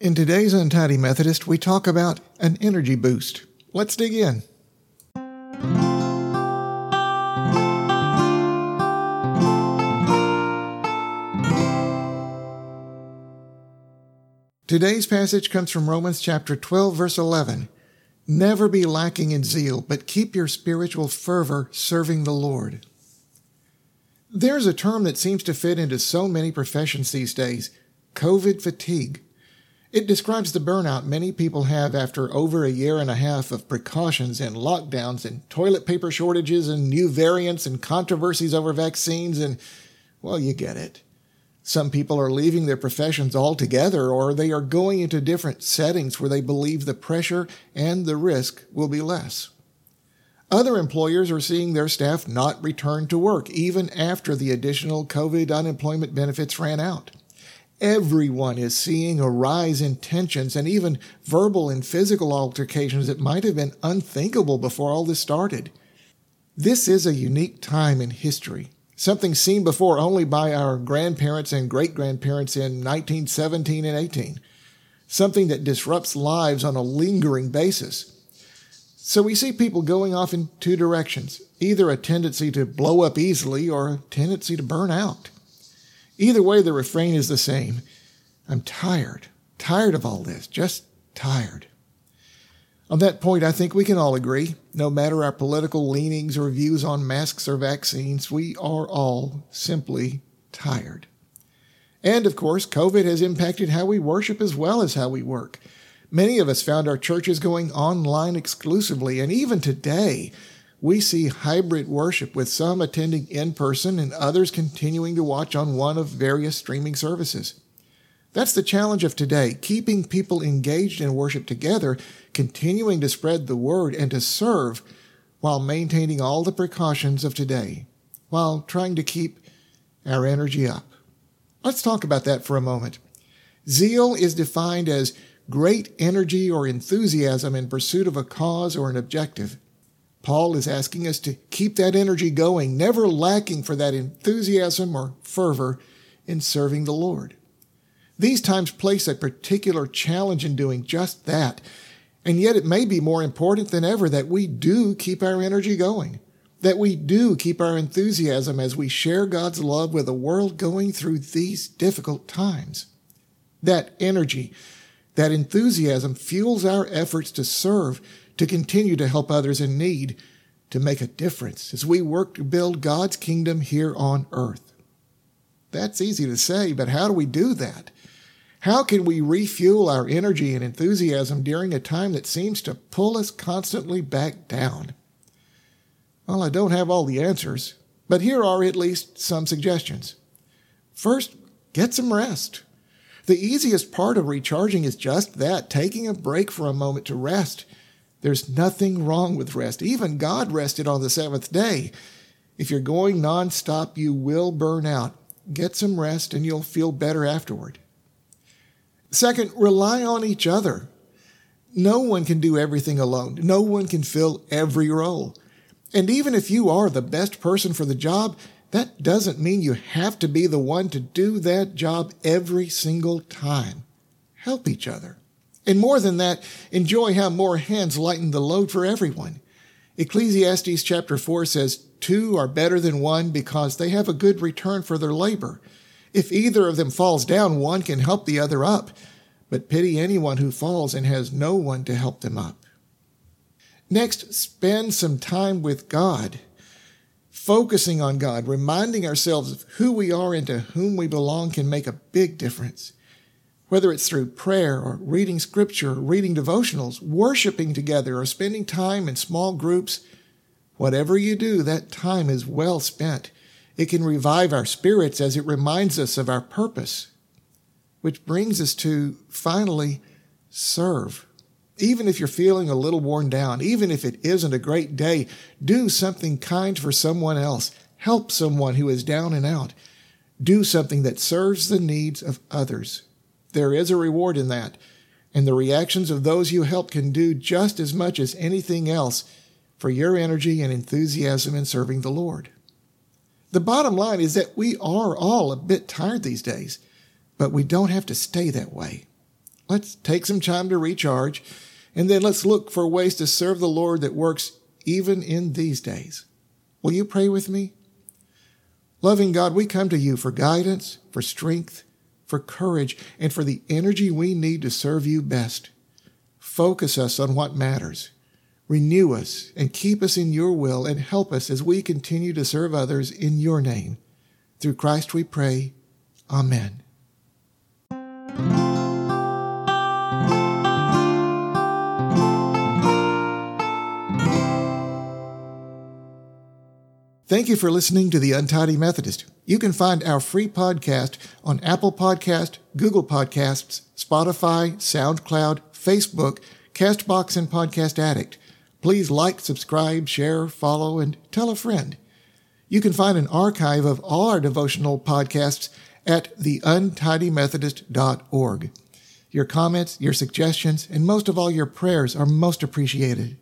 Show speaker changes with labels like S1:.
S1: In today's Untidy Methodist, we talk about an energy boost. Let's dig in. Today's passage comes from Romans chapter 12, verse 11. Never be lacking in zeal, but keep your spiritual fervor serving the Lord. There's a term that seems to fit into so many professions these days COVID fatigue. It describes the burnout many people have after over a year and a half of precautions and lockdowns and toilet paper shortages and new variants and controversies over vaccines and, well, you get it. Some people are leaving their professions altogether or they are going into different settings where they believe the pressure and the risk will be less. Other employers are seeing their staff not return to work even after the additional COVID unemployment benefits ran out. Everyone is seeing a rise in tensions and even verbal and physical altercations that might have been unthinkable before all this started. This is a unique time in history something seen before only by our grandparents and great grandparents in 1917 and 18, something that disrupts lives on a lingering basis. So we see people going off in two directions either a tendency to blow up easily or a tendency to burn out. Either way, the refrain is the same I'm tired, tired of all this, just tired. On that point, I think we can all agree, no matter our political leanings or views on masks or vaccines, we are all simply tired. And of course, COVID has impacted how we worship as well as how we work. Many of us found our churches going online exclusively, and even today, we see hybrid worship with some attending in person and others continuing to watch on one of various streaming services. That's the challenge of today, keeping people engaged in worship together, continuing to spread the word and to serve while maintaining all the precautions of today, while trying to keep our energy up. Let's talk about that for a moment. Zeal is defined as great energy or enthusiasm in pursuit of a cause or an objective. Paul is asking us to keep that energy going, never lacking for that enthusiasm or fervor in serving the Lord. These times place a particular challenge in doing just that. And yet it may be more important than ever that we do keep our energy going, that we do keep our enthusiasm as we share God's love with a world going through these difficult times. That energy, that enthusiasm fuels our efforts to serve, to continue to help others in need, to make a difference as we work to build God's kingdom here on earth. That's easy to say, but how do we do that? How can we refuel our energy and enthusiasm during a time that seems to pull us constantly back down? Well, I don't have all the answers, but here are at least some suggestions. First, get some rest. The easiest part of recharging is just that taking a break for a moment to rest. There's nothing wrong with rest. Even God rested on the seventh day. If you're going nonstop, you will burn out. Get some rest and you'll feel better afterward. Second, rely on each other. No one can do everything alone. No one can fill every role. And even if you are the best person for the job, that doesn't mean you have to be the one to do that job every single time. Help each other. And more than that, enjoy how more hands lighten the load for everyone. Ecclesiastes chapter 4 says, Two are better than one because they have a good return for their labor. If either of them falls down, one can help the other up, but pity anyone who falls and has no one to help them up. Next, spend some time with God. Focusing on God, reminding ourselves of who we are and to whom we belong can make a big difference. Whether it's through prayer or reading scripture, or reading devotionals, worshiping together, or spending time in small groups, whatever you do, that time is well spent. It can revive our spirits as it reminds us of our purpose, which brings us to finally serve. Even if you're feeling a little worn down, even if it isn't a great day, do something kind for someone else. Help someone who is down and out. Do something that serves the needs of others. There is a reward in that, and the reactions of those you help can do just as much as anything else for your energy and enthusiasm in serving the Lord. The bottom line is that we are all a bit tired these days, but we don't have to stay that way. let's take some time to recharge, and then let's look for ways to serve the Lord that works even in these days. Will you pray with me? Loving God, we come to you for guidance, for strength, for courage, and for the energy we need to serve you best. Focus us on what matters. Renew us and keep us in your will and help us as we continue to serve others in your name. Through Christ we pray. Amen. Thank you for listening to the Untidy Methodist. You can find our free podcast on Apple Podcast, Google Podcasts, Spotify, SoundCloud, Facebook, Castbox, and Podcast Addict. Please like, subscribe, share, follow, and tell a friend. You can find an archive of all our devotional podcasts at theuntidymethodist.org. Your comments, your suggestions, and most of all your prayers are most appreciated.